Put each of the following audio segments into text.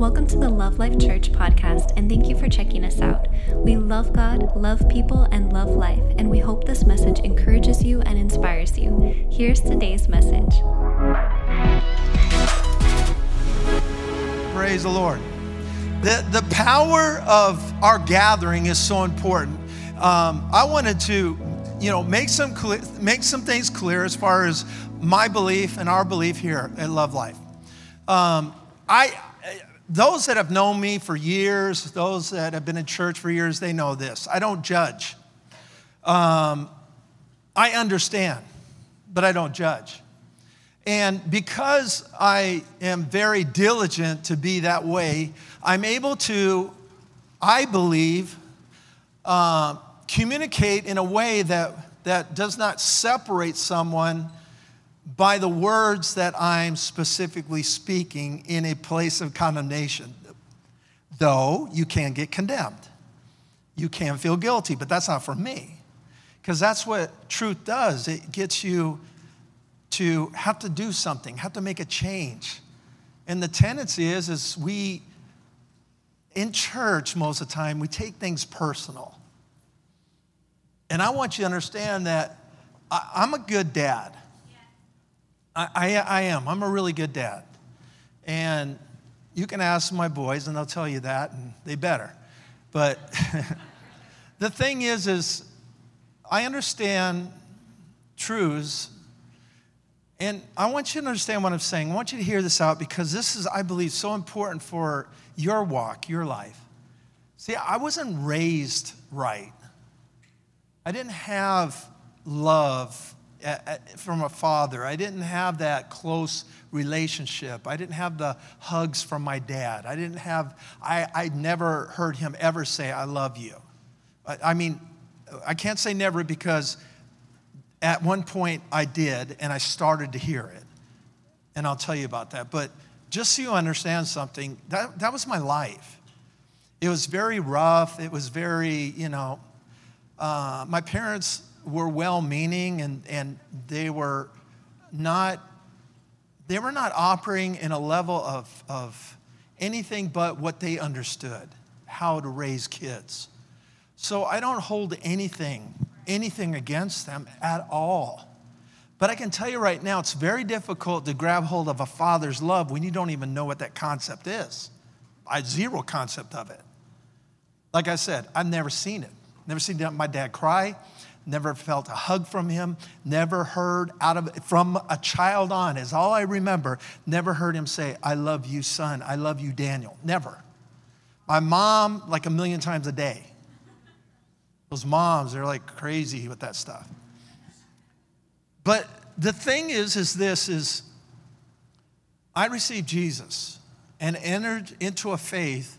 Welcome to the Love Life Church podcast, and thank you for checking us out. We love God, love people, and love life, and we hope this message encourages you and inspires you. Here's today's message. Praise the Lord. The, the power of our gathering is so important. Um, I wanted to, you know, make some clear, make some things clear as far as my belief and our belief here at Love Life. Um, I those that have known me for years, those that have been in church for years, they know this. I don't judge. Um, I understand, but I don't judge. And because I am very diligent to be that way, I'm able to, I believe, uh, communicate in a way that, that does not separate someone by the words that I'm specifically speaking in a place of condemnation. Though you can get condemned, you can feel guilty, but that's not for me. Because that's what truth does. It gets you to have to do something, have to make a change. And the tendency is, is we, in church most of the time, we take things personal. And I want you to understand that I'm a good dad. I, I, I am. I'm a really good dad. And you can ask my boys, and they'll tell you that, and they better. But the thing is, is I understand truths, and I want you to understand what I'm saying. I want you to hear this out because this is, I believe, so important for your walk, your life. See, I wasn't raised right. I didn't have love from a father. I didn't have that close relationship. I didn't have the hugs from my dad. I didn't have, I, I never heard him ever say, I love you. I, I mean, I can't say never because at one point I did and I started to hear it. And I'll tell you about that. But just so you understand something, that, that was my life. It was very rough. It was very, you know, uh, my parents were well meaning and, and they were not they were not operating in a level of, of anything but what they understood how to raise kids. So i don't hold anything anything against them at all. But i can tell you right now it's very difficult to grab hold of a father's love when you don't even know what that concept is. I zero concept of it. Like i said i've never seen it. Never seen my dad cry never felt a hug from him, never heard out of from a child on, is all I remember, never heard him say, I love you, son, I love you, Daniel. Never. My mom, like a million times a day. Those moms, they're like crazy with that stuff. But the thing is, is this is I received Jesus and entered into a faith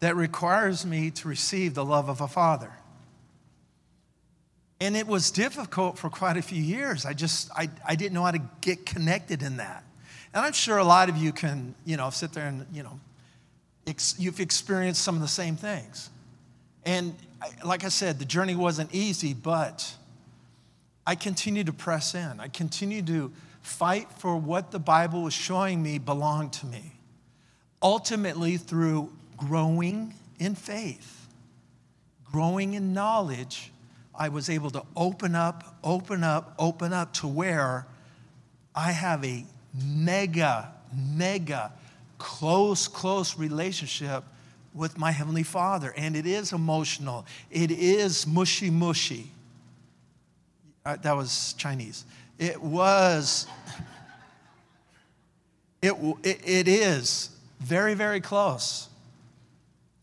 that requires me to receive the love of a father. And it was difficult for quite a few years. I just, I, I didn't know how to get connected in that. And I'm sure a lot of you can, you know, sit there and, you know, ex- you've experienced some of the same things. And I, like I said, the journey wasn't easy, but I continued to press in. I continued to fight for what the Bible was showing me belonged to me. Ultimately, through growing in faith, growing in knowledge, I was able to open up, open up, open up to where I have a mega, mega close, close relationship with my Heavenly Father. And it is emotional, it is mushy, mushy. Uh, that was Chinese. It was, it, it, it is very, very close.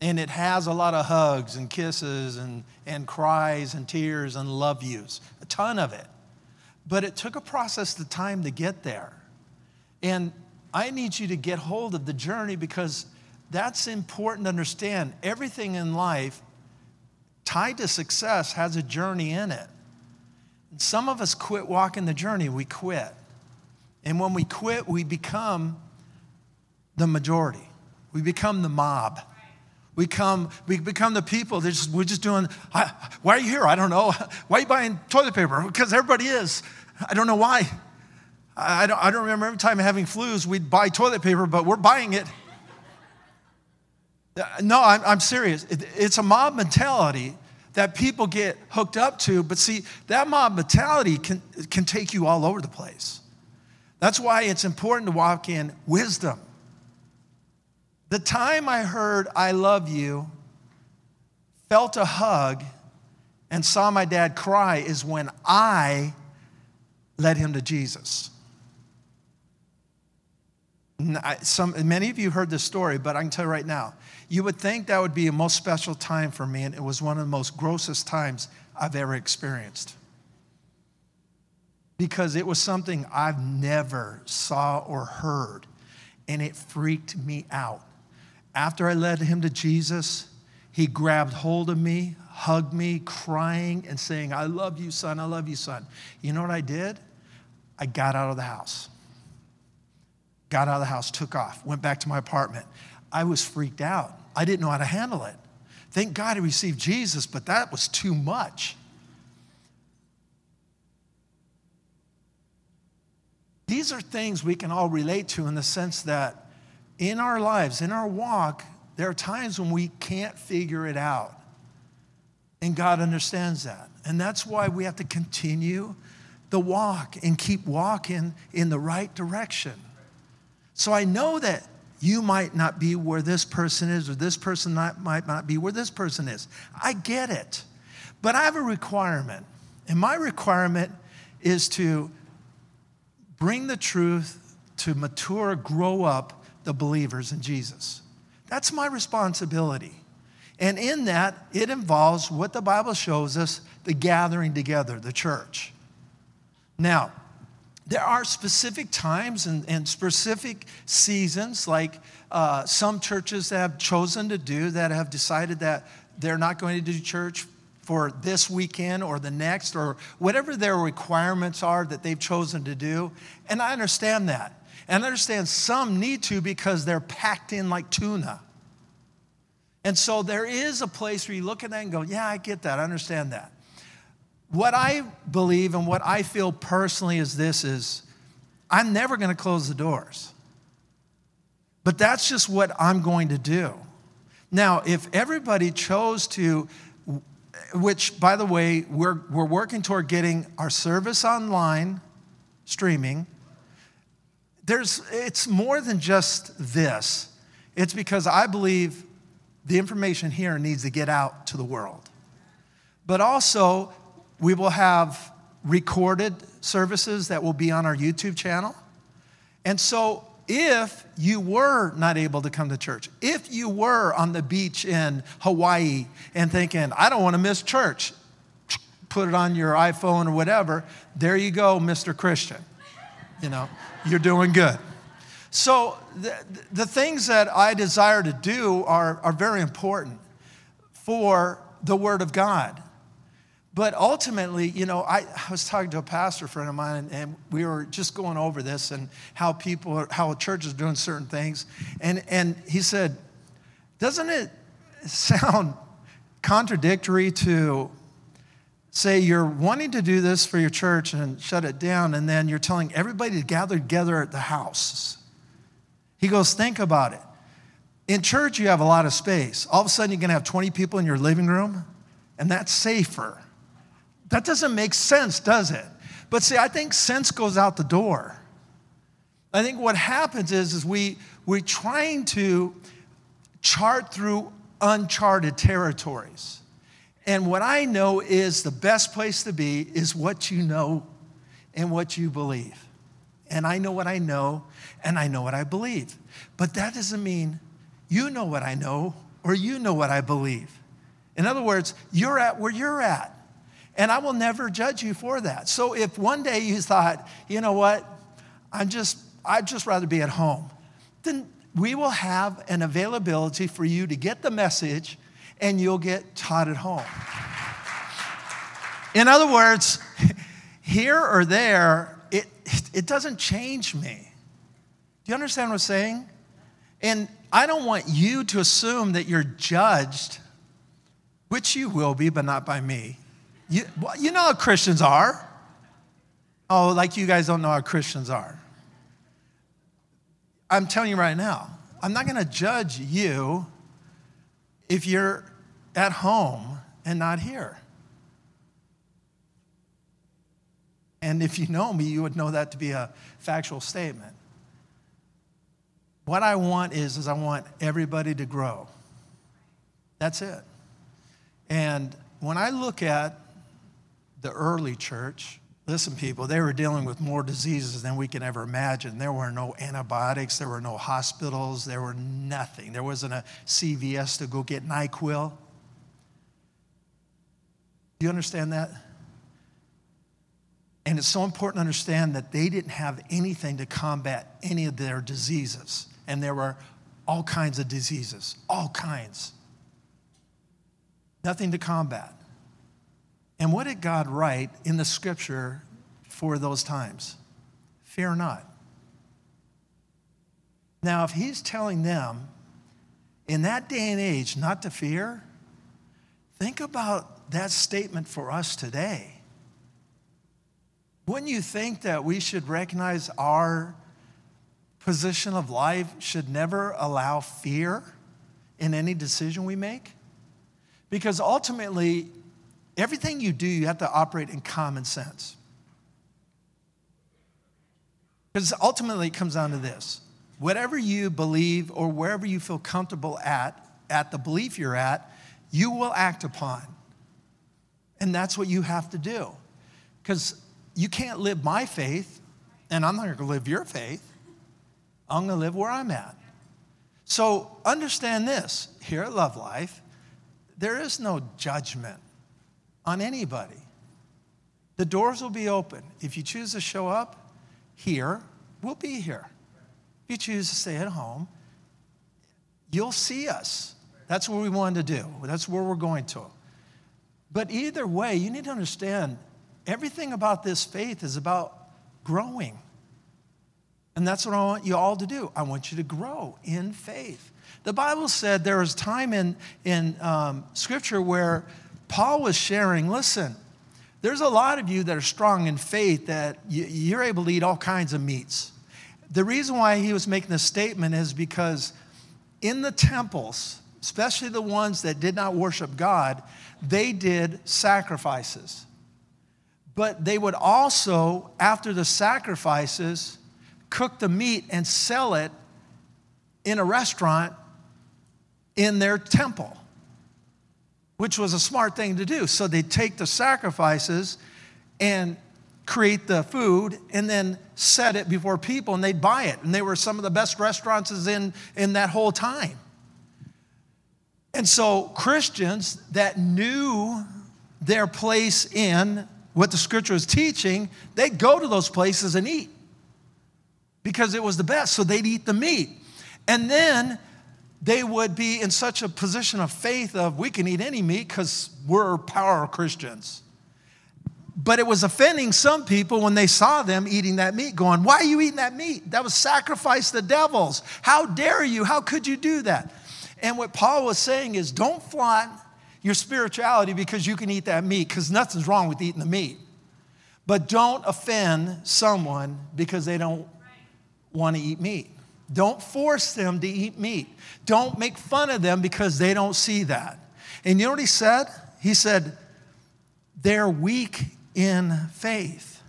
And it has a lot of hugs and kisses and, and cries and tears and love yous, a ton of it. But it took a process of time to get there. And I need you to get hold of the journey because that's important to understand. Everything in life tied to success has a journey in it. And some of us quit walking the journey, we quit. And when we quit, we become the majority, we become the mob. We come, we become the people. Just, we're just doing. why are you here? I don't know. Why are you buying toilet paper? Because everybody is. I don't know why. I don't, I don't remember every time having flus, we'd buy toilet paper, but we're buying it. Uh, no, I'm, I'm serious. It, it's a mob mentality that people get hooked up to. But see, that mob mentality can, can take you all over the place. That's why it's important to walk in wisdom. The time I heard I love you, felt a hug, and saw my dad cry is when I led him to Jesus. Some, many of you heard this story, but I can tell you right now, you would think that would be a most special time for me, and it was one of the most grossest times I've ever experienced. Because it was something I've never saw or heard, and it freaked me out. After I led him to Jesus, he grabbed hold of me, hugged me, crying and saying, I love you, son, I love you, son. You know what I did? I got out of the house. Got out of the house, took off, went back to my apartment. I was freaked out. I didn't know how to handle it. Thank God I received Jesus, but that was too much. These are things we can all relate to in the sense that in our lives, in our walk, there are times when we can't figure it out. And God understands that. And that's why we have to continue the walk and keep walking in the right direction. So I know that you might not be where this person is, or this person not, might not be where this person is. I get it. But I have a requirement. And my requirement is to bring the truth to mature, grow up the believers in Jesus. That's my responsibility. And in that, it involves what the Bible shows us the gathering together, the church. Now, there are specific times and, and specific seasons, like uh, some churches have chosen to do, that have decided that they're not going to do church for this weekend or the next, or whatever their requirements are that they've chosen to do. And I understand that. And understand some need to because they're packed in like tuna. And so there is a place where you look at that and go, yeah, I get that, I understand that. What I believe and what I feel personally is this is I'm never going to close the doors. But that's just what I'm going to do. Now, if everybody chose to, which by the way, we're, we're working toward getting our service online, streaming, there's, it's more than just this. It's because I believe the information here needs to get out to the world. But also, we will have recorded services that will be on our YouTube channel. And so, if you were not able to come to church, if you were on the beach in Hawaii and thinking, I don't want to miss church, put it on your iPhone or whatever, there you go, Mr. Christian. You know, you're doing good. So, the, the things that I desire to do are, are very important for the Word of God. But ultimately, you know, I, I, was talking to a pastor friend of mine, and, and, we were just going over this and how people, how churches are doing certain things. And, and he said, Doesn't it sound contradictory to say you're wanting to do this for your church and shut it down, and then you're telling everybody to gather together at the house? He goes, Think about it. In church, you have a lot of space. All of a sudden, you're going to have 20 people in your living room, and that's safer that doesn't make sense, does it? But see, I think sense goes out the door. I think what happens is, is we, we're trying to chart through uncharted territories. And what I know is the best place to be is what you know and what you believe. And I know what I know and I know what I believe. But that doesn't mean you know what I know or you know what I believe. In other words, you're at where you're at. And I will never judge you for that. So if one day you thought, you know what, I'm just, I'd just rather be at home, then we will have an availability for you to get the message and you'll get taught at home. In other words, here or there, it, it doesn't change me. Do you understand what I'm saying? And I don't want you to assume that you're judged, which you will be, but not by me. You, you know how Christians are. Oh, like you guys don't know how Christians are. I'm telling you right now, I'm not going to judge you if you're at home and not here? And if you know me, you would know that to be a factual statement. What I want is, is I want everybody to grow. That's it. And when I look at the early church, listen, people, they were dealing with more diseases than we can ever imagine. There were no antibiotics, there were no hospitals, there were nothing. There wasn't a CVS to go get NyQuil. Do you understand that? And it's so important to understand that they didn't have anything to combat any of their diseases. And there were all kinds of diseases, all kinds. Nothing to combat. And what did God write in the scripture for those times? Fear not. Now, if he's telling them in that day and age not to fear, think about that statement for us today. Wouldn't you think that we should recognize our position of life should never allow fear in any decision we make? Because ultimately, Everything you do, you have to operate in common sense. Because ultimately, it comes down to this whatever you believe or wherever you feel comfortable at, at the belief you're at, you will act upon. And that's what you have to do. Because you can't live my faith, and I'm not going to live your faith. I'm going to live where I'm at. So understand this here at Love Life, there is no judgment on anybody. The doors will be open. If you choose to show up here, we'll be here. If you choose to stay at home, you'll see us. That's what we wanted to do. That's where we're going to. But either way, you need to understand everything about this faith is about growing. And that's what I want you all to do. I want you to grow in faith. The Bible said there was time in, in um, Scripture where Paul was sharing listen, there's a lot of you that are strong in faith that you're able to eat all kinds of meats. The reason why he was making this statement is because in the temples, especially the ones that did not worship God, they did sacrifices. But they would also, after the sacrifices, cook the meat and sell it in a restaurant in their temple which was a smart thing to do. So they'd take the sacrifices and create the food and then set it before people and they'd buy it. And they were some of the best restaurants in, in that whole time. And so Christians that knew their place in what the scripture was teaching, they'd go to those places and eat because it was the best. So they'd eat the meat. And then they would be in such a position of faith of we can eat any meat because we're power Christians. But it was offending some people when they saw them eating that meat, going, Why are you eating that meat? That was sacrifice to the devils. How dare you? How could you do that? And what Paul was saying is don't flaunt your spirituality because you can eat that meat, because nothing's wrong with eating the meat. But don't offend someone because they don't want to eat meat. Don't force them to eat meat. Don't make fun of them because they don't see that. And you know what he said? He said, they're weak in faith.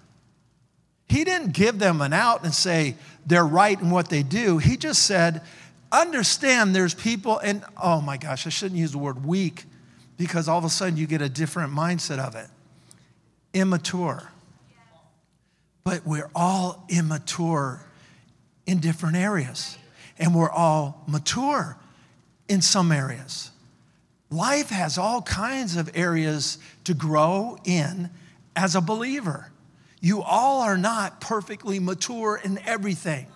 He didn't give them an out and say they're right in what they do. He just said, understand there's people, and oh my gosh, I shouldn't use the word weak because all of a sudden you get a different mindset of it. Immature. But we're all immature in different areas, and we're all mature in some areas. Life has all kinds of areas to grow in as a believer. You all are not perfectly mature in everything.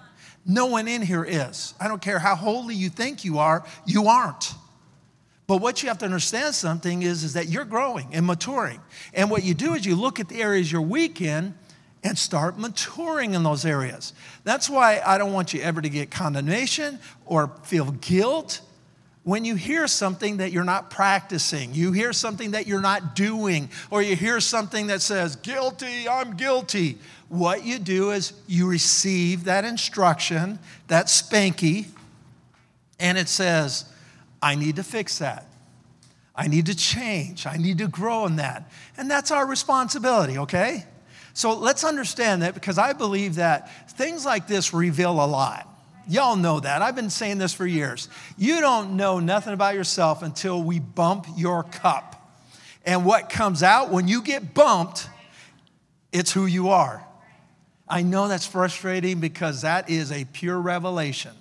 No one in here is. I don't care how holy you think you are, you aren't. But what you have to understand something is, is that you're growing and maturing. And what you do is you look at the areas you're weak in and start maturing in those areas. That's why I don't want you ever to get condemnation or feel guilt when you hear something that you're not practicing, you hear something that you're not doing, or you hear something that says, guilty, I'm guilty. What you do is you receive that instruction, that spanky, and it says, I need to fix that. I need to change. I need to grow in that. And that's our responsibility, okay? So let's understand that because I believe that things like this reveal a lot. Y'all know that. I've been saying this for years. You don't know nothing about yourself until we bump your cup. And what comes out when you get bumped, it's who you are. I know that's frustrating because that is a pure revelation.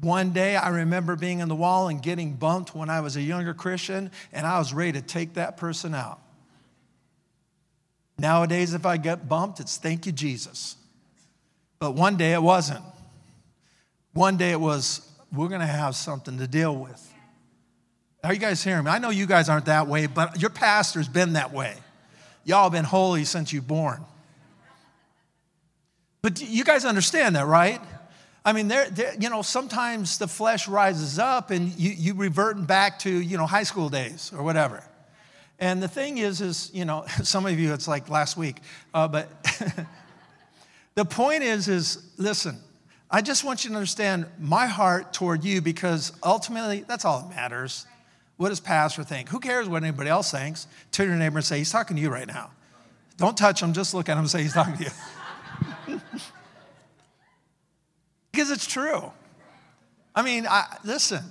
One day I remember being in the wall and getting bumped when I was a younger Christian, and I was ready to take that person out. Nowadays, if I get bumped, it's thank you, Jesus. But one day it wasn't. One day it was, we're going to have something to deal with. Are you guys hearing me? I know you guys aren't that way, but your pastor's been that way. Y'all have been holy since you're born. But you guys understand that, right? I mean, there, you know, sometimes the flesh rises up and you, you revert back to, you know, high school days or whatever. And the thing is, is, you know, some of you, it's like last week, uh, but the point is, is listen, I just want you to understand my heart toward you because ultimately that's all that matters. What does pastor think? Who cares what anybody else thinks? Turn your neighbor and say, he's talking to you right now. Don't touch him, just look at him and say, he's talking to you. because it's true. I mean, I, listen,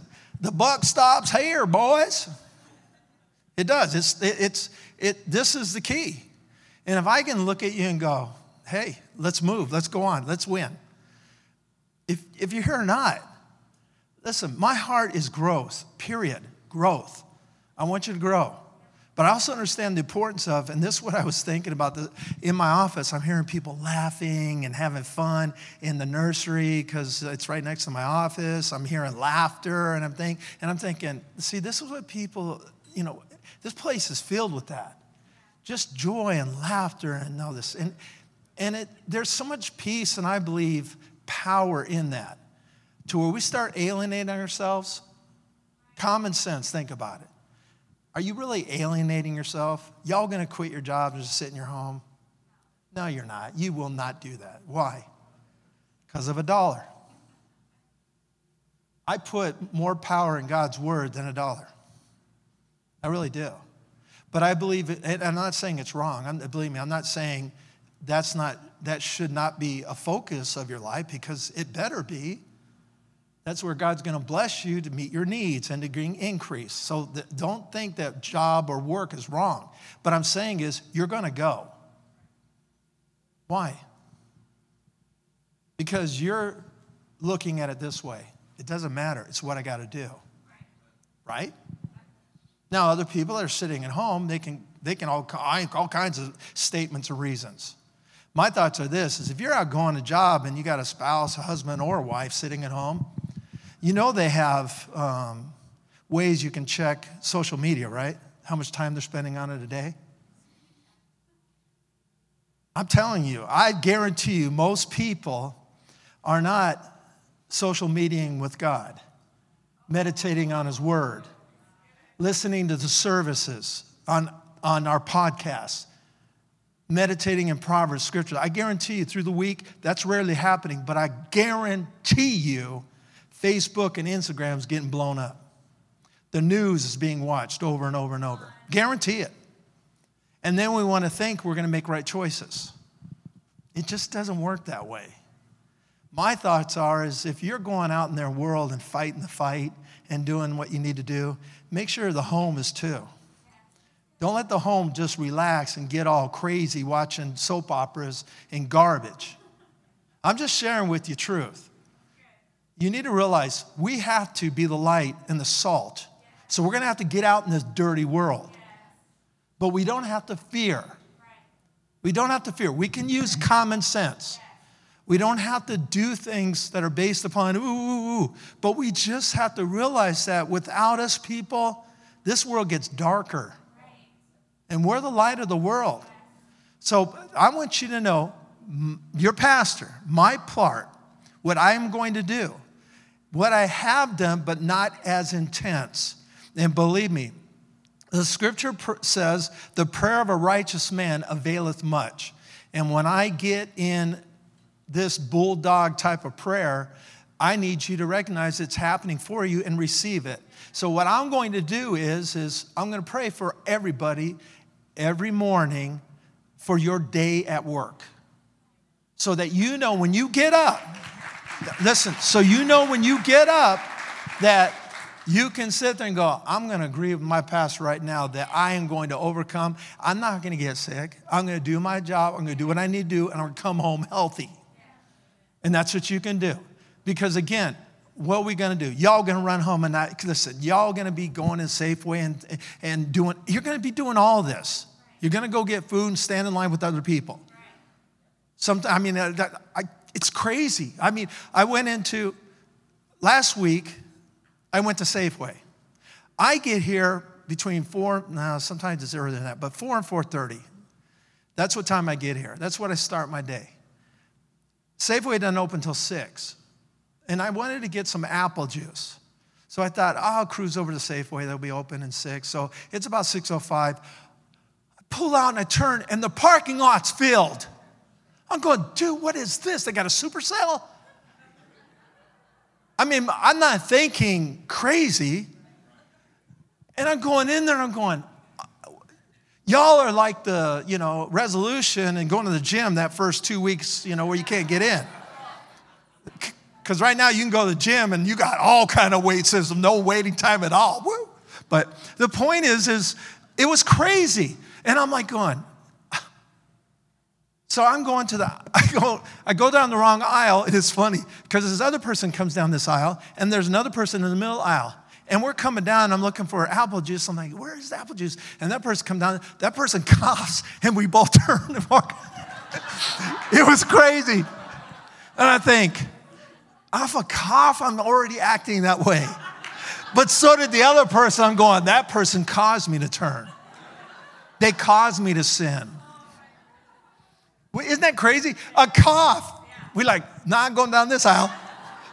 the buck stops here, boys. It does. It's, it, it's, it, this is the key. And if I can look at you and go, hey, let's move, let's go on, let's win. If, if you're here or not, listen, my heart is growth, period, growth. I want you to grow. But I also understand the importance of, and this is what I was thinking about the, in my office. I'm hearing people laughing and having fun in the nursery because it's right next to my office. I'm hearing laughter, and I'm thinking, and I'm thinking, see, this is what people, you know, this place is filled with that, just joy and laughter and all this, and and it there's so much peace, and I believe power in that, to where we start alienating ourselves. Common sense, think about it are you really alienating yourself? Y'all gonna quit your job and just sit in your home? No, you're not. You will not do that. Why? Because of a dollar. I put more power in God's word than a dollar. I really do. But I believe, it, and I'm not saying it's wrong. I'm, believe me, I'm not saying that's not, that should not be a focus of your life because it better be. That's where God's going to bless you to meet your needs and to increase. So don't think that job or work is wrong. But I'm saying is you're going to go. Why? Because you're looking at it this way. It doesn't matter. It's what I got to do. Right? Now, other people that are sitting at home, they can, they can all, all kinds of statements or reasons. My thoughts are this is if you're out going to job and you got a spouse, a husband, or a wife sitting at home, you know, they have um, ways you can check social media, right? How much time they're spending on it a day. I'm telling you, I guarantee you, most people are not social mediating with God, meditating on His Word, listening to the services on, on our podcasts, meditating in Proverbs, Scripture. I guarantee you, through the week, that's rarely happening, but I guarantee you, Facebook and Instagram is getting blown up. The news is being watched over and over and over. Guarantee it. And then we want to think we're going to make right choices. It just doesn't work that way. My thoughts are is if you're going out in their world and fighting the fight and doing what you need to do, make sure the home is too. Don't let the home just relax and get all crazy watching soap operas and garbage. I'm just sharing with you truth you need to realize we have to be the light and the salt. So we're going to have to get out in this dirty world. But we don't have to fear. We don't have to fear. We can use common sense. We don't have to do things that are based upon, ooh, ooh, ooh. But we just have to realize that without us, people, this world gets darker. And we're the light of the world. So I want you to know, your pastor, my part, what I'm going to do what I have done, but not as intense. And believe me, the scripture says, the prayer of a righteous man availeth much. And when I get in this bulldog type of prayer, I need you to recognize it's happening for you and receive it. So what I'm going to do is, is I'm going to pray for everybody every morning for your day at work. So that you know when you get up, listen, so you know when you get up that you can sit there and go, I'm going to agree with my pastor right now that I am going to overcome. I'm not going to get sick. I'm going to do my job. I'm going to do what I need to do, and I'm going to come home healthy. And that's what you can do. Because again, what are we going to do? Y'all going to run home and not, listen, y'all going to be going in Safeway and, and doing, you're going to be doing all this. You're going to go get food and stand in line with other people. Sometimes, I mean, uh, I, it's crazy. I mean, I went into, last week, I went to Safeway. I get here between four, no, sometimes it's earlier than that, but four and 4.30. That's what time I get here. That's what I start my day. Safeway doesn't open until six. And I wanted to get some apple juice. So I thought, oh, I'll cruise over to Safeway. They'll be open in six. So it's about 6.05. I pull out and I turn, and the parking lot's filled. I'm going, dude, what is this? They got a supercell? I mean, I'm not thinking crazy. And I'm going in there and I'm going, y'all are like the, you know, resolution and going to the gym that first two weeks, you know, where you can't get in. Because right now you can go to the gym and you got all kind of weight system, no waiting time at all. Woo. But the point is, is it was crazy. And I'm like going, so I'm going to the, I go, I go down the wrong aisle. It is funny because this other person comes down this aisle and there's another person in the middle aisle. And we're coming down, I'm looking for apple juice. I'm like, where is the apple juice? And that person come down, that person coughs, and we both turn and walk. it was crazy. And I think, off a cough, I'm already acting that way. But so did the other person. I'm going, that person caused me to turn. They caused me to sin. Isn't that crazy? A cough. We like, not nah, going down this aisle.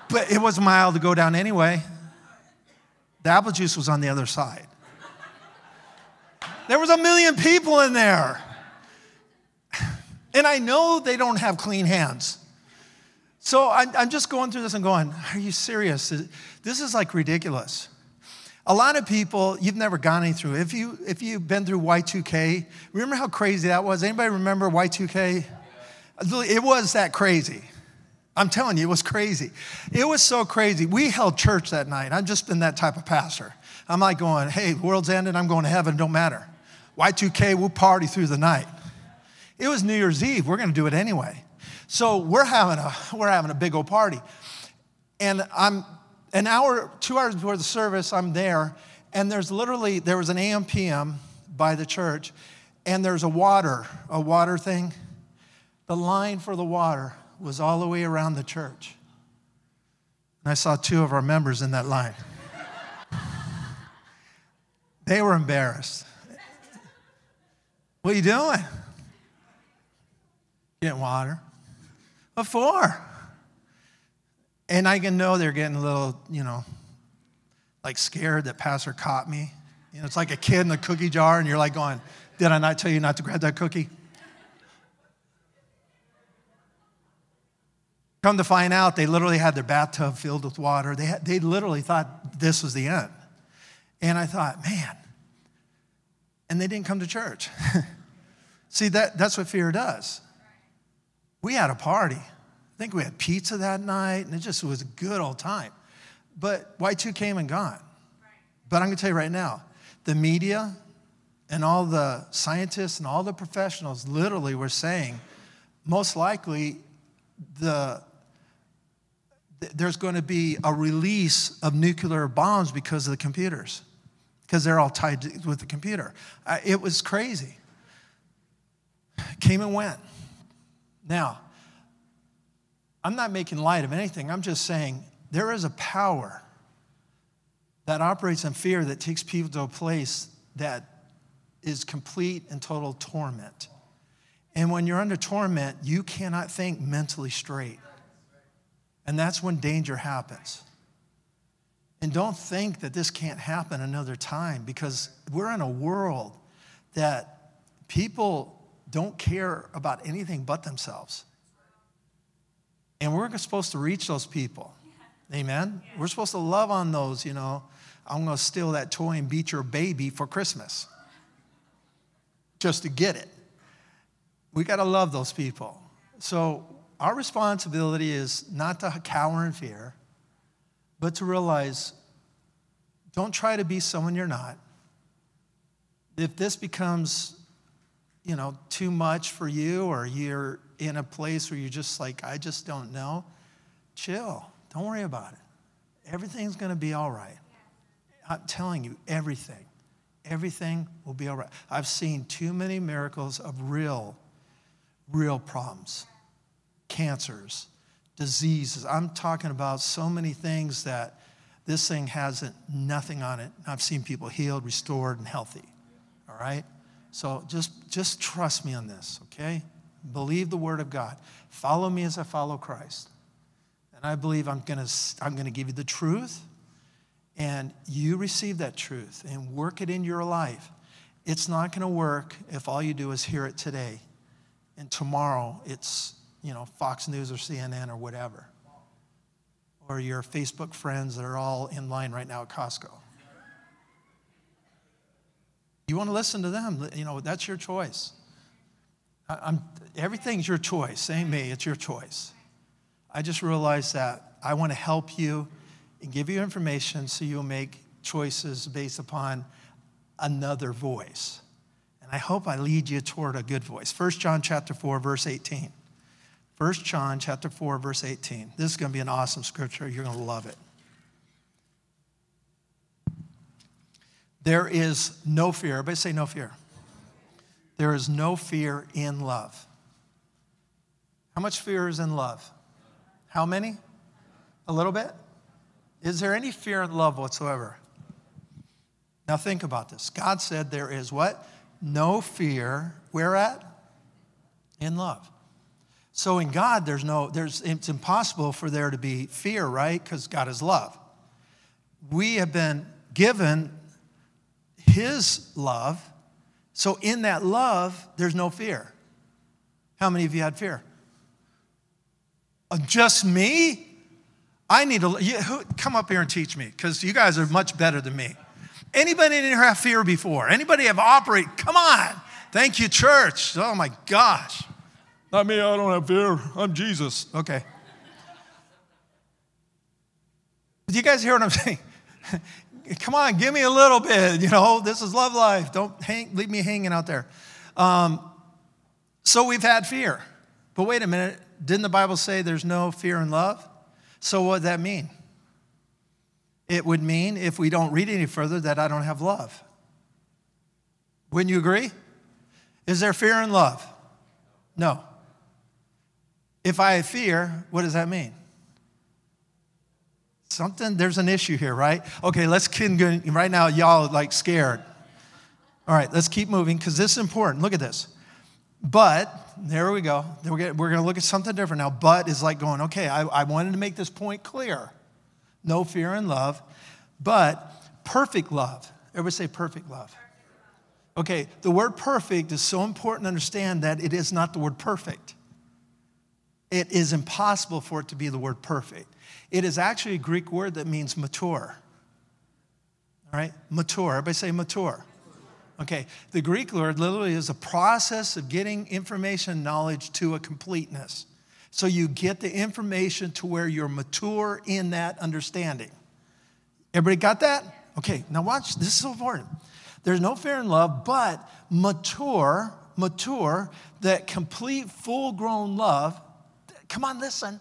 But it was my aisle to go down anyway. The apple juice was on the other side. There was a million people in there. And I know they don't have clean hands. So I'm just going through this and going, Are you serious? This is like ridiculous. A lot of people, you've never gone any through. If, you, if you've been through Y2K, remember how crazy that was? Anybody remember Y2K? It was that crazy. I'm telling you, it was crazy. It was so crazy. We held church that night. I've just been that type of pastor. I'm like going, hey, world's ended, I'm going to heaven, don't matter. Y2K, we'll party through the night. It was New Year's Eve. We're going to do it anyway. So we're having a, we're having a big old party. And I'm an hour, two hours before the service, I'm there, and there's literally, there was an AM PM by the church, and there's a water, a water thing. The line for the water was all the way around the church. And I saw two of our members in that line. they were embarrassed. What are you doing? Getting water. What for? And I can know they're getting a little, you know, like scared that pastor caught me. You know, it's like a kid in a cookie jar, and you're like going, Did I not tell you not to grab that cookie? Come to find out, they literally had their bathtub filled with water. They, had, they literally thought this was the end. And I thought, man, and they didn't come to church. See, that, that's what fear does. We had a party I think we had pizza that night, and it just was a good old time. But Y2 came and gone. But I'm going to tell you right now the media and all the scientists and all the professionals literally were saying most likely the there's going to be a release of nuclear bombs because of the computers, because they're all tied with the computer. It was crazy. Came and went. Now, I'm not making light of anything. I'm just saying there is a power that operates in fear that takes people to a place that is complete and total torment. And when you're under torment, you cannot think mentally straight. And that's when danger happens. And don't think that this can't happen another time because we're in a world that people don't care about anything but themselves. And we're supposed to reach those people. Amen? We're supposed to love on those, you know. I'm going to steal that toy and beat your baby for Christmas just to get it. We got to love those people. So, our responsibility is not to cower in fear, but to realize don't try to be someone you're not. If this becomes, you know, too much for you or you're in a place where you're just like, I just don't know, chill. Don't worry about it. Everything's going to be all right. I'm telling you, everything, everything will be all right. I've seen too many miracles of real, real problems, cancers, diseases. I'm talking about so many things that this thing hasn't nothing on it. I've seen people healed, restored, and healthy. All right? So just, just trust me on this, okay? Believe the word of God. Follow me as I follow Christ. And I believe I'm gonna, I'm gonna give you the truth, and you receive that truth and work it in your life. It's not gonna work if all you do is hear it today, and tomorrow it's, you know, Fox News or CNN or whatever or your Facebook friends that are all in line right now at Costco. You want to listen to them, you know, that's your choice. I'm, everything's your choice. Ain't me, it's your choice. I just realized that I want to help you and give you information so you'll make choices based upon another voice. And I hope I lead you toward a good voice. 1 John chapter 4, verse 18. 1 John chapter 4, verse 18. This is going to be an awesome scripture. You're going to love it. There is no fear. Everybody say no fear. There is no fear in love. How much fear is in love? How many? A little bit? Is there any fear in love whatsoever? Now think about this. God said there is what? No fear. Where at? In love. So in God, there's no, there's, it's impossible for there to be fear, right? Because God is love. We have been given His love. So in that love, there's no fear. How many of you had fear? Uh, just me? I need to you, who, come up here and teach me because you guys are much better than me. Anybody in here have fear before? Anybody have operate? Come on. Thank you, church. Oh my gosh. Not me, I don't have fear. I'm Jesus. Okay. Do you guys hear what I'm saying? Come on, give me a little bit. You know, this is love life. Don't hang, leave me hanging out there. Um, so we've had fear. But wait a minute. Didn't the Bible say there's no fear in love? So what would that mean? It would mean, if we don't read any further, that I don't have love. Wouldn't you agree? Is there fear in love? No. If I have fear, what does that mean? Something, there's an issue here, right? Okay, let's right now, y'all like scared. All right, let's keep moving because this is important. Look at this. But, there we go. We're going to look at something different now. But is like going, okay, I, I wanted to make this point clear. No fear in love, but perfect love. Everybody say perfect love. Okay, the word perfect is so important to understand that it is not the word perfect it is impossible for it to be the word perfect. It is actually a Greek word that means mature. All right? Mature. Everybody say mature. Okay. The Greek word literally is a process of getting information knowledge to a completeness. So you get the information to where you're mature in that understanding. Everybody got that? Okay, now watch. This is so important. There's no fear in love, but mature, mature, that complete, full grown love Come on, listen.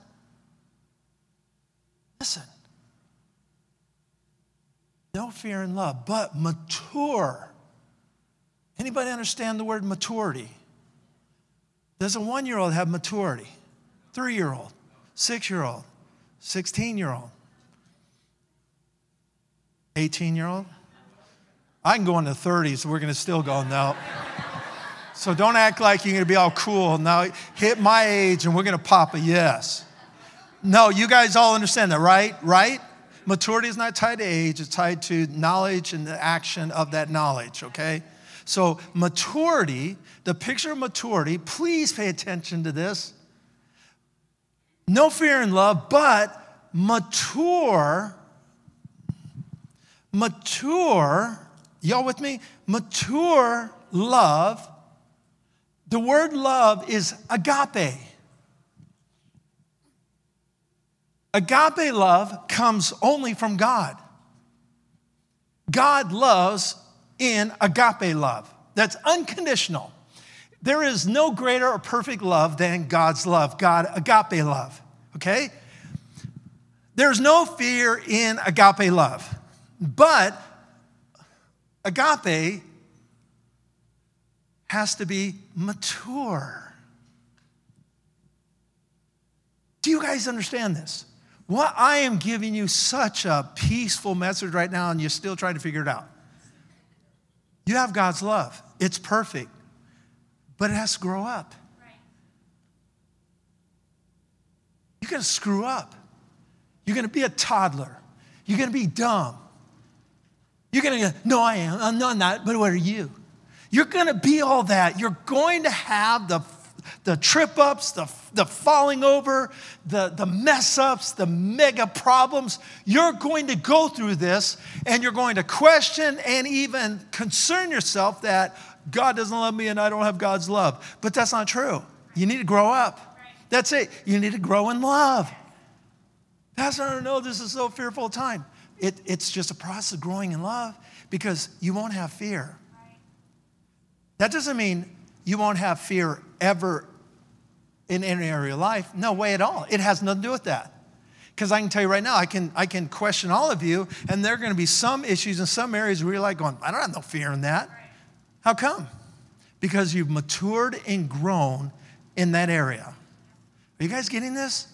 Listen. No fear in love, but mature. Anybody understand the word maturity? Does a one year old have maturity? Three year old, six year old, 16 year old, 18 year old? I can go in the 30s, we're going to still go, no. So don't act like you're going to be all cool. Now, hit my age and we're going to pop a yes. No, you guys all understand that, right? Right? Maturity is not tied to age, it's tied to knowledge and the action of that knowledge, okay? So, maturity, the picture of maturity, please pay attention to this. No fear in love, but mature, mature, y'all with me? Mature love, the word love is agape. Agape love comes only from God. God loves in agape love. That's unconditional. There is no greater or perfect love than God's love, God agape love, okay? There's no fear in agape love, but agape has to be mature. Do you guys understand this? What I am giving you such a peaceful message right now, and you're still trying to figure it out. You have God's love, it's perfect, but it has to grow up. You're gonna screw up. You're gonna be a toddler. You're gonna be dumb. You're gonna go, no, I am. No, I'm not, but what are you? You're gonna be all that. You're going to have the the trip ups, the, the falling over, the, the mess ups, the mega problems. You're going to go through this and you're going to question and even concern yourself that God doesn't love me and I don't have God's love. But that's not true. You need to grow up. That's it. You need to grow in love. Pastor, I don't know, this is so fearful time. It, it's just a process of growing in love because you won't have fear. That doesn't mean you won't have fear ever in any area of life. No way at all. It has nothing to do with that. Because I can tell you right now, I can, I can question all of you, and there are going to be some issues in some areas where you're like going, I don't have no fear in that. How come? Because you've matured and grown in that area. Are you guys getting this?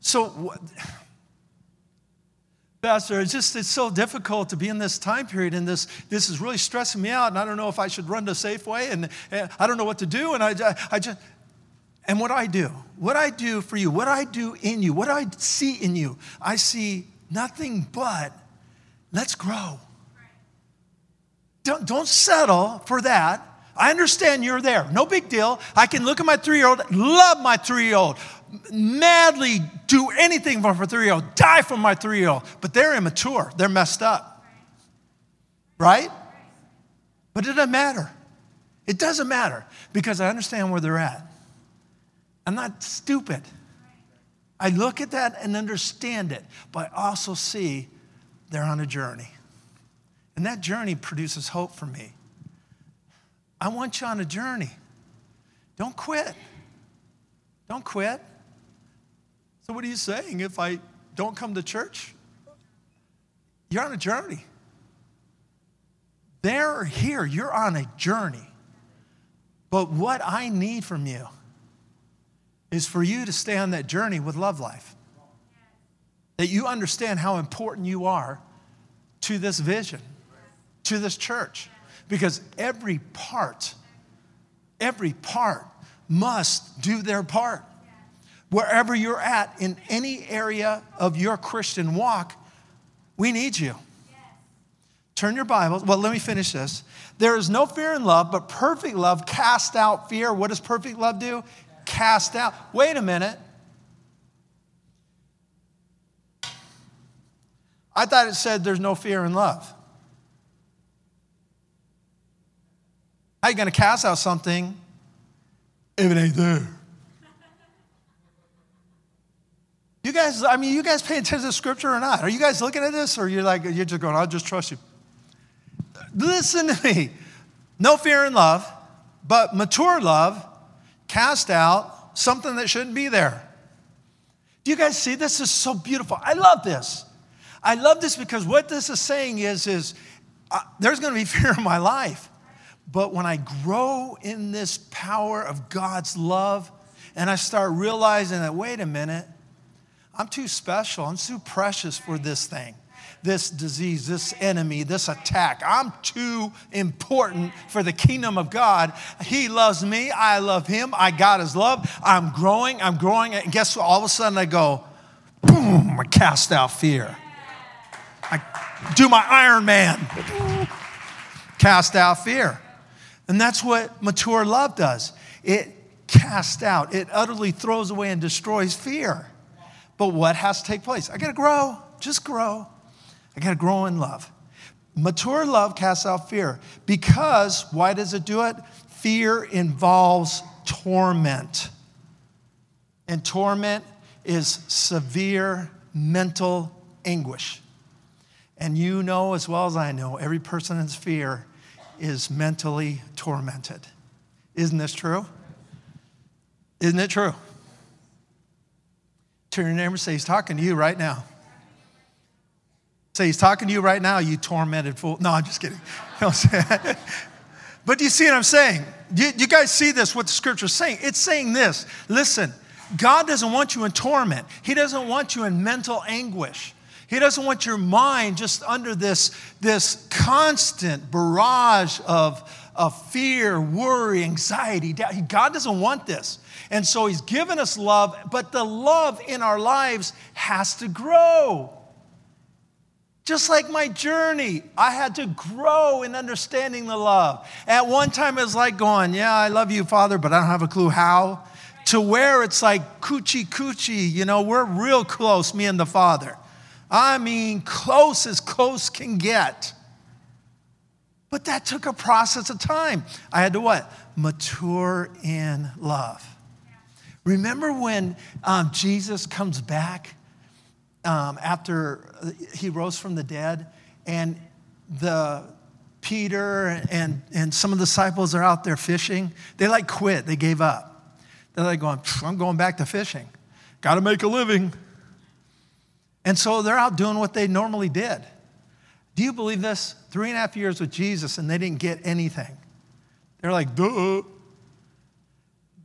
So, what, Pastor, it's just it's so difficult to be in this time period, and this this is really stressing me out. And I don't know if I should run to Safeway, and, and I don't know what to do. And I, I, I just and what I do, what I do for you, what I do in you, what I see in you, I see nothing but let's grow. Don't, don't settle for that. I understand you're there. No big deal. I can look at my three year old, love my three year old, madly do anything for my three year old, die for my three year old, but they're immature. They're messed up. Right? But it doesn't matter. It doesn't matter because I understand where they're at. I'm not stupid. I look at that and understand it, but I also see they're on a journey. And that journey produces hope for me. I want you on a journey. Don't quit. Don't quit. So, what are you saying if I don't come to church? You're on a journey. They're here. You're on a journey. But what I need from you is for you to stay on that journey with Love Life. That you understand how important you are to this vision, to this church. Because every part, every part must do their part. Wherever you're at in any area of your Christian walk, we need you. Turn your Bibles. Well, let me finish this. There is no fear in love, but perfect love casts out fear. What does perfect love do? Cast out. Wait a minute. I thought it said there's no fear in love. How you going to cast out something if it ain't there? You guys, I mean, you guys pay attention to scripture or not? Are you guys looking at this or you're like, you're just going, I'll just trust you? Listen to me. No fear in love, but mature love cast out something that shouldn't be there. Do you guys see this? is so beautiful. I love this. I love this because what this is saying is, is uh, there's going to be fear in my life. But when I grow in this power of God's love and I start realizing that, wait a minute, I'm too special, I'm too precious for this thing, this disease, this enemy, this attack. I'm too important for the kingdom of God. He loves me, I love him, I got his love. I'm growing, I'm growing. And guess what? All of a sudden I go, boom, I cast out fear. I do my Iron Man, cast out fear. And that's what mature love does. It casts out, it utterly throws away and destroys fear. But what has to take place? I got to grow, just grow. I got to grow in love. Mature love casts out fear because why does it do it? Fear involves torment. And torment is severe mental anguish. And you know as well as I know, every person in fear is mentally tormented. Isn't this true? Isn't it true? Turn your neighbor and say, He's talking to you right now. Say, He's talking to you right now, you tormented fool. No, I'm just kidding. but do you see what I'm saying? You, you guys see this, what the scripture is saying? It's saying this listen, God doesn't want you in torment, He doesn't want you in mental anguish. He doesn't want your mind just under this, this constant barrage of, of fear, worry, anxiety. God doesn't want this. And so He's given us love, but the love in our lives has to grow. Just like my journey, I had to grow in understanding the love. At one time, it was like going, Yeah, I love you, Father, but I don't have a clue how. To where it's like coochie coochie, you know, we're real close, me and the Father. I mean, close as close can get. But that took a process of time. I had to what? Mature in love. Remember when um, Jesus comes back um, after he rose from the dead and the Peter and, and some of the disciples are out there fishing? They like quit, they gave up. They're like going, I'm going back to fishing. Got to make a living. And so they're out doing what they normally did. Do you believe this? Three and a half years with Jesus and they didn't get anything. They're like, duh.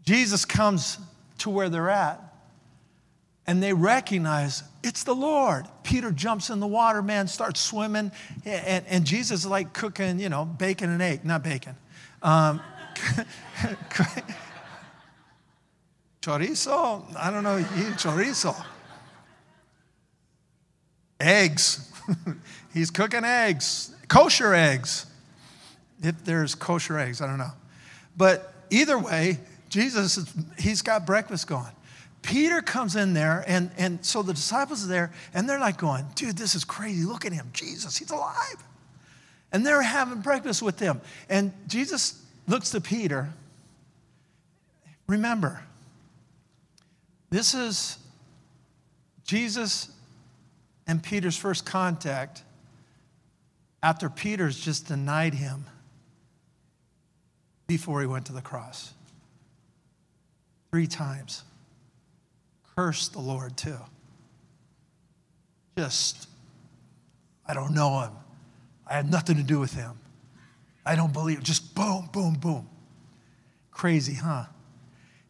Jesus comes to where they're at and they recognize it's the Lord. Peter jumps in the water, man, starts swimming, and, and Jesus is like cooking, you know, bacon and egg, not bacon. Um, chorizo? I don't know, chorizo. Eggs. He's cooking eggs, kosher eggs. If there's kosher eggs, I don't know. But either way, Jesus, he's got breakfast going. Peter comes in there, and, and so the disciples are there, and they're like going, dude, this is crazy. Look at him. Jesus, he's alive. And they're having breakfast with him. And Jesus looks to Peter. Remember, this is Jesus and Peter's first contact after Peter's just denied him before he went to the cross. Three times. Cursed the Lord too. Just, I don't know him. I have nothing to do with him. I don't believe. Just boom, boom, boom. Crazy, huh?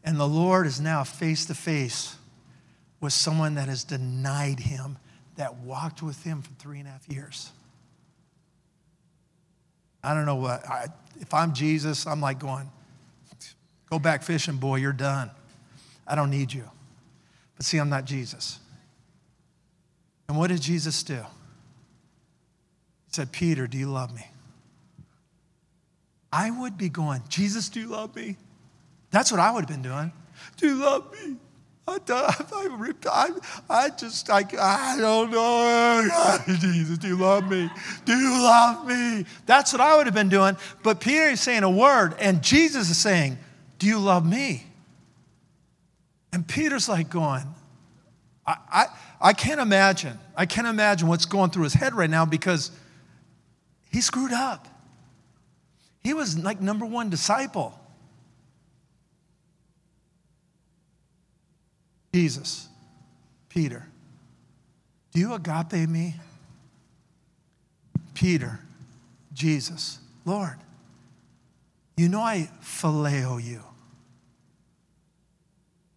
And the Lord is now face to face with someone that has denied him that walked with him for three and a half years. I don't know what, I, if I'm Jesus, I'm like going, go back fishing, boy, you're done. I don't need you. But see, I'm not Jesus. And what did Jesus do? He said, Peter, do you love me? I would be going, Jesus, do you love me? That's what I would have been doing. Do you love me? I, I, I just, I, I don't know. Jesus, do you love me? Do you love me? That's what I would have been doing. But Peter is saying a word, and Jesus is saying, Do you love me? And Peter's like going, I, I, I can't imagine. I can't imagine what's going through his head right now because he screwed up. He was like number one disciple. Jesus, Peter, do you agape me? Peter, Jesus, Lord, you know I phileo you.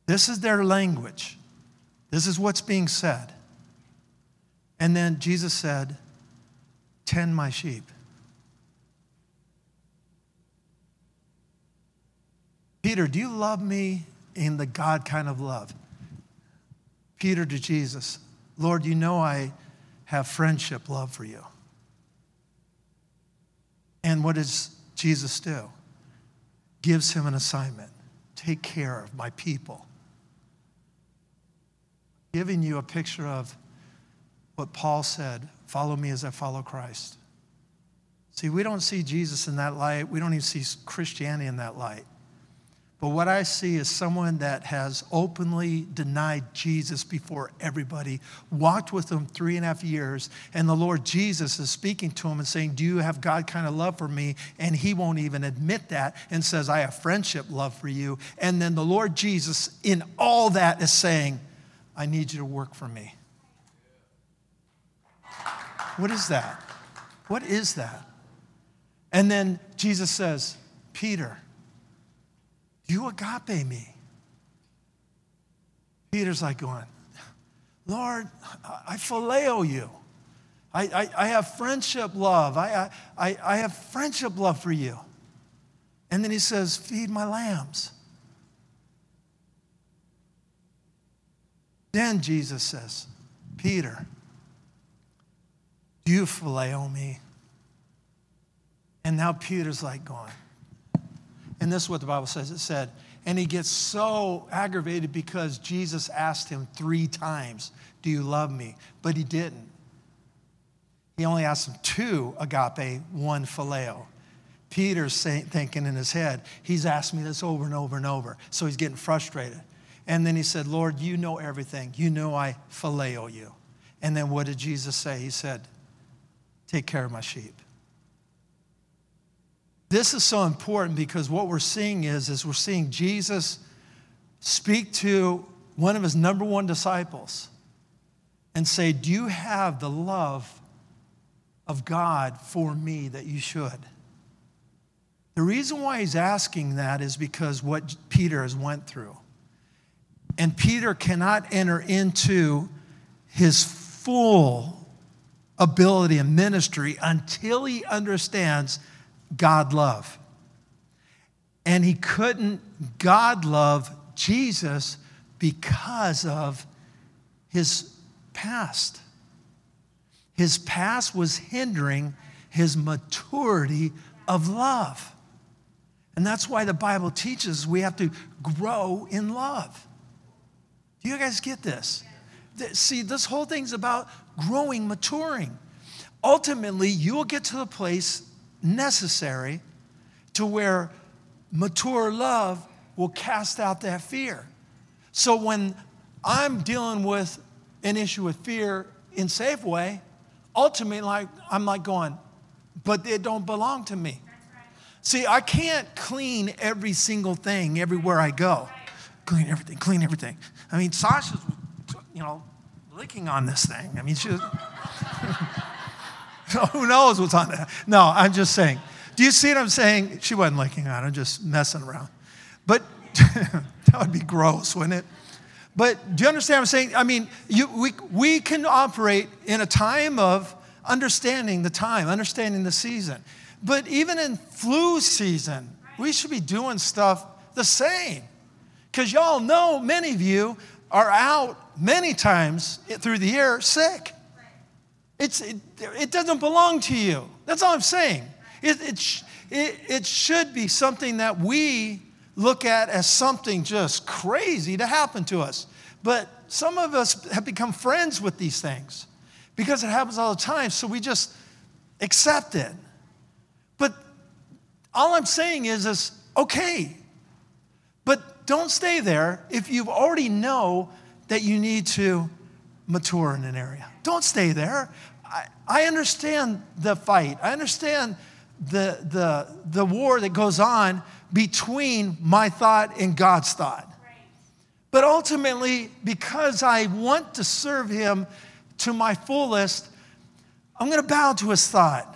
This is their language. This is what's being said. And then Jesus said, Tend my sheep. Peter, do you love me in the God kind of love? Peter to Jesus, Lord, you know I have friendship love for you. And what does Jesus do? Gives him an assignment take care of my people. Giving you a picture of what Paul said follow me as I follow Christ. See, we don't see Jesus in that light. We don't even see Christianity in that light. But what I see is someone that has openly denied Jesus before everybody, walked with him three and a half years, and the Lord Jesus is speaking to him and saying, Do you have God kind of love for me? And he won't even admit that and says, I have friendship love for you. And then the Lord Jesus, in all that, is saying, I need you to work for me. What is that? What is that? And then Jesus says, Peter, you agape me. Peter's like going, Lord, I phileo you. I, I, I have friendship love. I, I, I have friendship love for you. And then he says, Feed my lambs. Then Jesus says, Peter, do you phileo me? And now Peter's like going, and this is what the Bible says it said, and he gets so aggravated because Jesus asked him three times, Do you love me? But he didn't. He only asked him two agape, one phileo. Peter's thinking in his head, He's asked me this over and over and over. So he's getting frustrated. And then he said, Lord, you know everything. You know I phileo you. And then what did Jesus say? He said, Take care of my sheep. This is so important because what we're seeing is, is we're seeing Jesus speak to one of his number one disciples and say, Do you have the love of God for me that you should? The reason why he's asking that is because what Peter has went through. And Peter cannot enter into his full ability and ministry until he understands God love. And he couldn't God love Jesus because of his past. His past was hindering his maturity of love. And that's why the Bible teaches we have to grow in love. Do you guys get this? See, this whole thing's about growing, maturing. Ultimately, you'll get to the place necessary to where mature love will cast out that fear. So when I'm dealing with an issue with fear in Safeway, ultimately like I'm like going, but it don't belong to me. See, I can't clean every single thing everywhere I go. Clean everything, clean everything. I mean, Sasha's, you know, licking on this thing. I mean, she's. Who knows what's on that? No, I'm just saying. Do you see what I'm saying? She wasn't licking on it, I'm just messing around. But that would be gross, wouldn't it? But do you understand what I'm saying? I mean, you, we, we can operate in a time of understanding the time, understanding the season. But even in flu season, we should be doing stuff the same. Because y'all know many of you are out many times through the year sick. It's, it, it doesn't belong to you. That's all I'm saying. It, it, it, it should be something that we look at as something just crazy to happen to us. But some of us have become friends with these things because it happens all the time, so we just accept it. But all I'm saying is, is okay, don't stay there if you already know that you need to mature in an area. Don't stay there. I, I understand the fight. I understand the, the, the war that goes on between my thought and God's thought. But ultimately, because I want to serve Him to my fullest, I'm going to bow to His thought.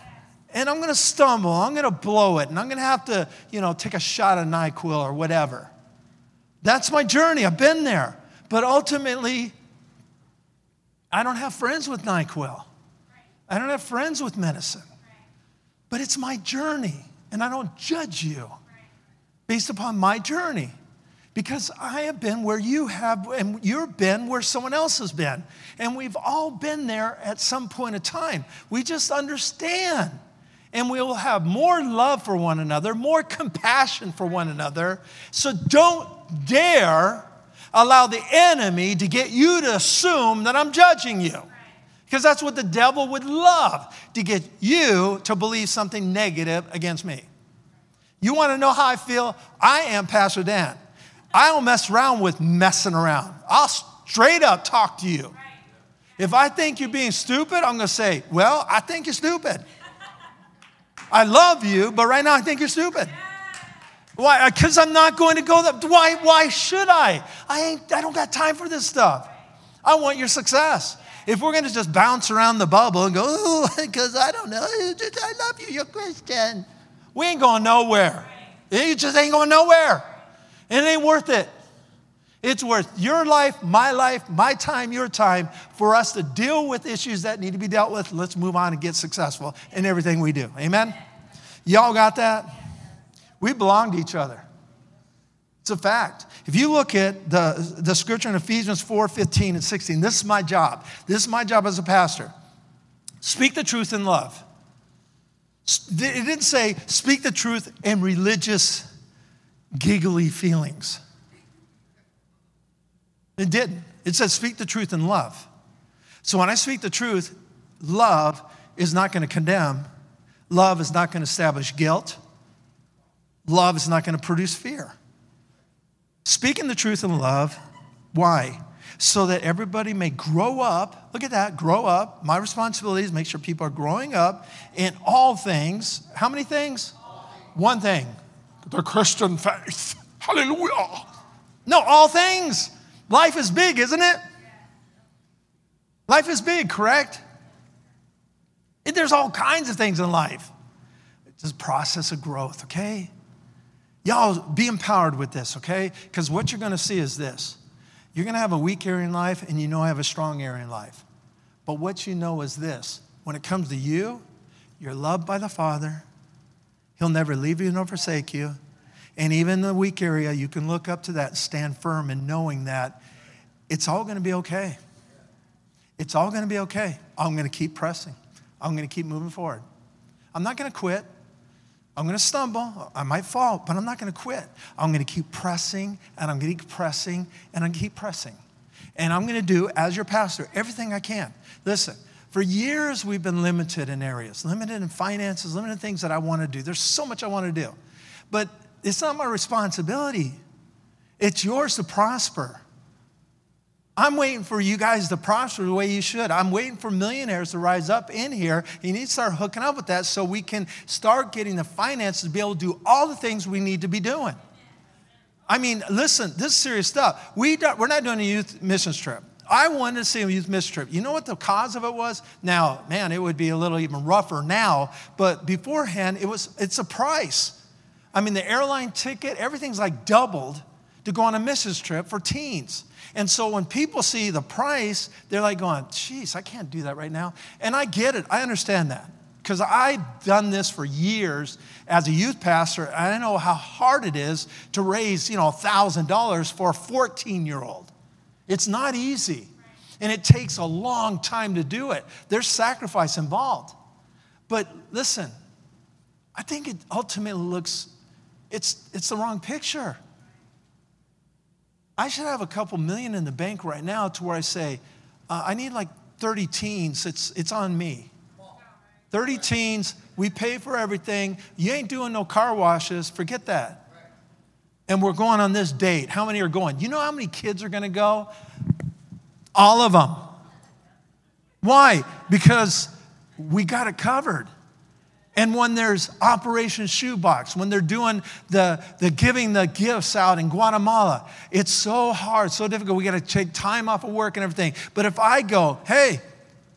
And I'm going to stumble. I'm going to blow it. And I'm going to have to, you know, take a shot of NyQuil or whatever. That's my journey. I've been there. But ultimately, I don't have friends with NyQuil. I don't have friends with medicine. But it's my journey, and I don't judge you based upon my journey because I have been where you have, and you've been where someone else has been. And we've all been there at some point in time. We just understand. And we will have more love for one another, more compassion for one another. So don't dare allow the enemy to get you to assume that I'm judging you. Because that's what the devil would love to get you to believe something negative against me. You want to know how I feel? I am Pastor Dan. I don't mess around with messing around. I'll straight up talk to you. If I think you're being stupid, I'm going to say, Well, I think you're stupid. I love you, but right now I think you're stupid. Why? Uh, because I'm not going to go that. Why, why should I? I, ain't, I don't got time for this stuff. I want your success. If we're going to just bounce around the bubble and go, because I don't know, I love you, you're Christian. We ain't going nowhere. It just ain't going nowhere. And It ain't worth it. It's worth your life, my life, my time, your time for us to deal with issues that need to be dealt with. Let's move on and get successful in everything we do. Amen? Y'all got that? We belong to each other. It's a fact. If you look at the, the scripture in Ephesians 4 15 and 16, this is my job. This is my job as a pastor. Speak the truth in love. It didn't say speak the truth in religious, giggly feelings. It didn't. It said speak the truth in love. So when I speak the truth, love is not going to condemn, love is not going to establish guilt, love is not going to produce fear. Speaking the truth in love, why? So that everybody may grow up. Look at that, grow up. My responsibility is make sure people are growing up in all things. How many things? One thing the Christian faith. Hallelujah. No, all things. Life is big, isn't it? Life is big, correct? There's all kinds of things in life. It's a process of growth, okay? Y'all be empowered with this, okay? Because what you're gonna see is this you're gonna have a weak area in life, and you know I have a strong area in life. But what you know is this when it comes to you, you're loved by the Father, He'll never leave you nor forsake you. And even in the weak area, you can look up to that and stand firm in knowing that it's all gonna be okay. It's all gonna be okay. I'm gonna keep pressing, I'm gonna keep moving forward. I'm not gonna quit. I'm going to stumble. I might fall, but I'm not going to quit. I'm going to keep pressing and I'm going to keep pressing and I'm going to keep pressing. And I'm going to do, as your pastor, everything I can. Listen, for years we've been limited in areas, limited in finances, limited in things that I want to do. There's so much I want to do. But it's not my responsibility, it's yours to prosper. I'm waiting for you guys to prosper the way you should. I'm waiting for millionaires to rise up in here. You need to start hooking up with that so we can start getting the finances to be able to do all the things we need to be doing. I mean, listen, this is serious stuff. We we're not doing a youth missions trip. I wanted to see a youth mission trip. You know what the cause of it was? Now, man, it would be a little even rougher now, but beforehand, it was it's a price. I mean, the airline ticket, everything's like doubled to go on a missions trip for teens. And so when people see the price, they're like going, geez, I can't do that right now. And I get it, I understand that. Because I've done this for years as a youth pastor, and I know how hard it is to raise, you know, $1,000 for a 14 year old. It's not easy. And it takes a long time to do it. There's sacrifice involved. But listen, I think it ultimately looks, it's, it's the wrong picture. I should have a couple million in the bank right now to where I say, uh, I need like 30 teens. It's, it's on me. 30 teens, we pay for everything. You ain't doing no car washes, forget that. And we're going on this date. How many are going? You know how many kids are gonna go? All of them. Why? Because we got it covered. And when there's Operation Shoebox, when they're doing the, the giving the gifts out in Guatemala, it's so hard, so difficult. We got to take time off of work and everything. But if I go, hey,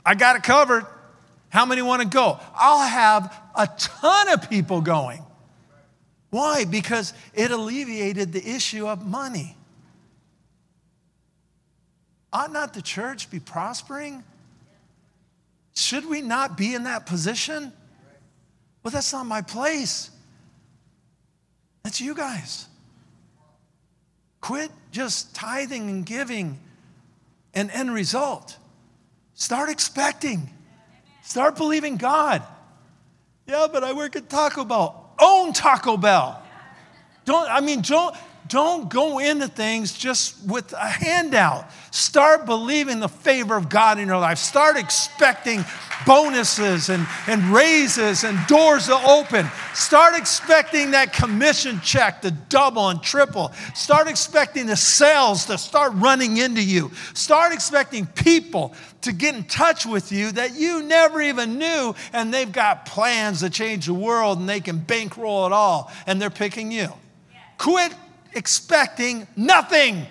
I got it covered, how many want to go? I'll have a ton of people going. Why? Because it alleviated the issue of money. Ought not the church be prospering? Should we not be in that position? But that's not my place. That's you guys. Quit just tithing and giving and end result. Start expecting. Start believing God. Yeah, but I work at Taco Bell. Own Taco Bell. Don't, I mean, don't, don't go into things just with a handout. Start believing the favor of God in your life. Start expecting bonuses and, and raises and doors to open. Start expecting that commission check to double and triple. Start expecting the sales to start running into you. Start expecting people to get in touch with you that you never even knew, and they've got plans to change the world and they can bankroll it all, and they're picking you. Quit expecting nothing.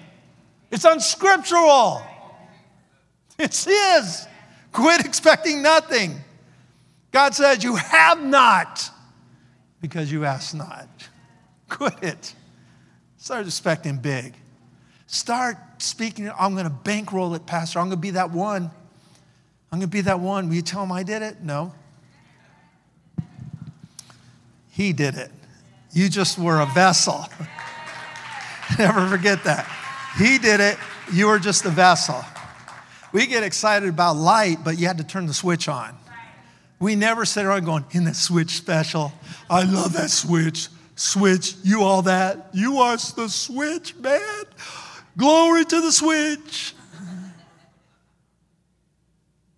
It's unscriptural. It's His. Quit expecting nothing. God says, You have not because you ask not. Quit it. Start expecting big. Start speaking. I'm going to bankroll it, Pastor. I'm going to be that one. I'm going to be that one. Will you tell him I did it? No. He did it. You just were a vessel. Never forget that. He did it, you were just a vessel. We get excited about light, but you had to turn the switch on. We never sit around going, in the switch special. I love that switch. Switch, you all that. You are the switch, man. Glory to the switch.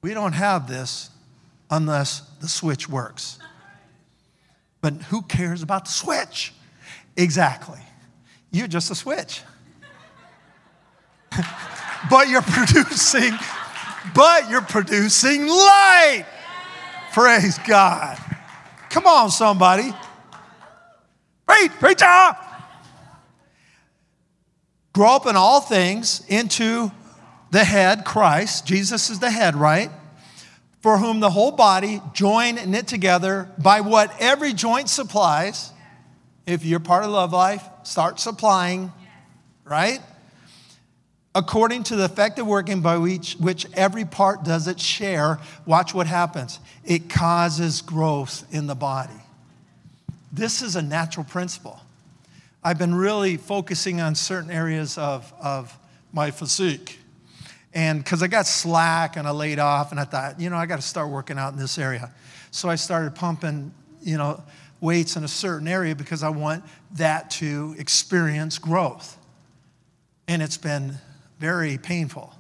We don't have this unless the switch works. But who cares about the switch? Exactly. You're just a switch. but you're producing, but you're producing light. Praise God. Come on, somebody. Preach, job. Grow up in all things into the head, Christ. Jesus is the head, right? For whom the whole body, joined and knit together by what every joint supplies, if you're part of love life, start supplying, right? According to the effective working by which, which every part does its share, watch what happens. It causes growth in the body. This is a natural principle. I've been really focusing on certain areas of, of my physique. And because I got slack and I laid off, and I thought, you know, I got to start working out in this area. So I started pumping, you know, weights in a certain area because I want that to experience growth. And it's been very painful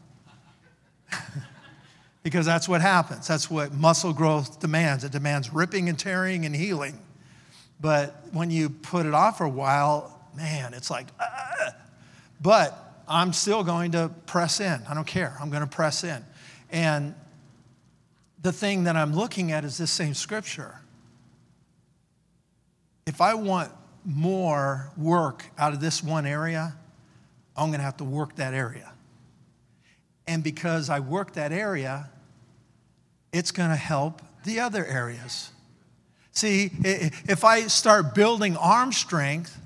because that's what happens. That's what muscle growth demands. It demands ripping and tearing and healing. But when you put it off for a while, man, it's like, ah. but I'm still going to press in. I don't care. I'm going to press in. And the thing that I'm looking at is this same scripture if I want more work out of this one area, I'm going to have to work that area. And because I work that area, it's going to help the other areas. See, if I start building arm strength,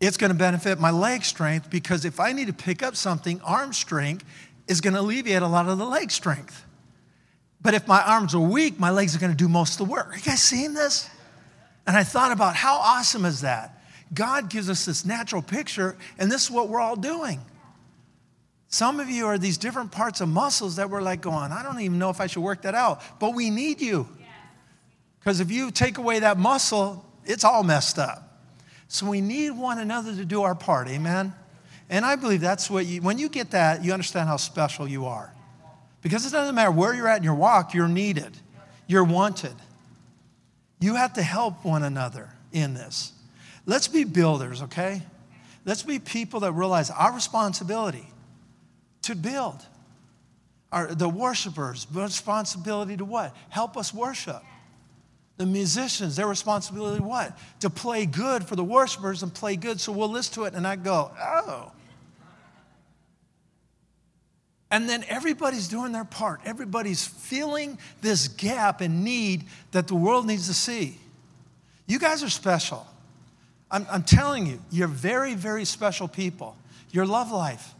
it's going to benefit my leg strength because if I need to pick up something, arm strength is going to alleviate a lot of the leg strength. But if my arms are weak, my legs are going to do most of the work. Are you guys seeing this? And I thought about how awesome is that? God gives us this natural picture, and this is what we're all doing. Some of you are these different parts of muscles that we're like going, I don't even know if I should work that out, but we need you. Because if you take away that muscle, it's all messed up. So we need one another to do our part, amen? And I believe that's what you, when you get that, you understand how special you are. Because it doesn't matter where you're at in your walk, you're needed, you're wanted. You have to help one another in this. Let's be builders, okay? Let's be people that realize our responsibility to build. Our, the worshipers, responsibility to what? Help us worship. The musicians, their responsibility what? To play good for the worshipers and play good so we'll listen to it and I go, oh. And then everybody's doing their part. Everybody's filling this gap and need that the world needs to see. You guys are special. I'm, I'm telling you, you're very, very special people. Your love life.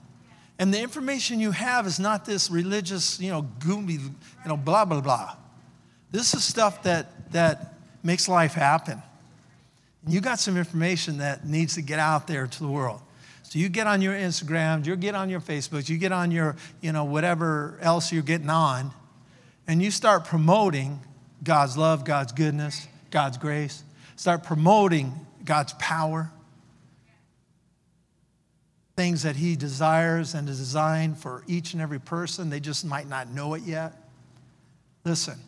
And the information you have is not this religious, you know, goomy, you know, blah, blah, blah. This is stuff that, that makes life happen. And you got some information that needs to get out there to the world. So you get on your Instagram, you get on your Facebook, you get on your, you know, whatever else you're getting on, and you start promoting God's love, God's goodness, God's grace. Start promoting God's power. things that He desires and is designed for each and every person. They just might not know it yet. Listen,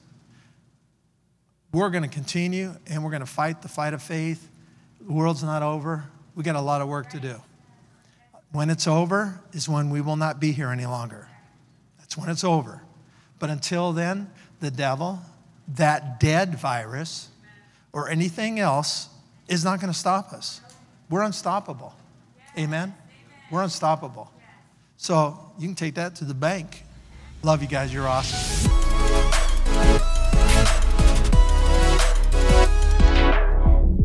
we're going to continue and we're going to fight the fight of faith. The world's not over. We got a lot of work to do. When it's over is when we will not be here any longer. That's when it's over. But until then, the devil, that dead virus, or anything else is not going to stop us. We're unstoppable. Amen? We're unstoppable. So you can take that to the bank. Love you guys. You're awesome.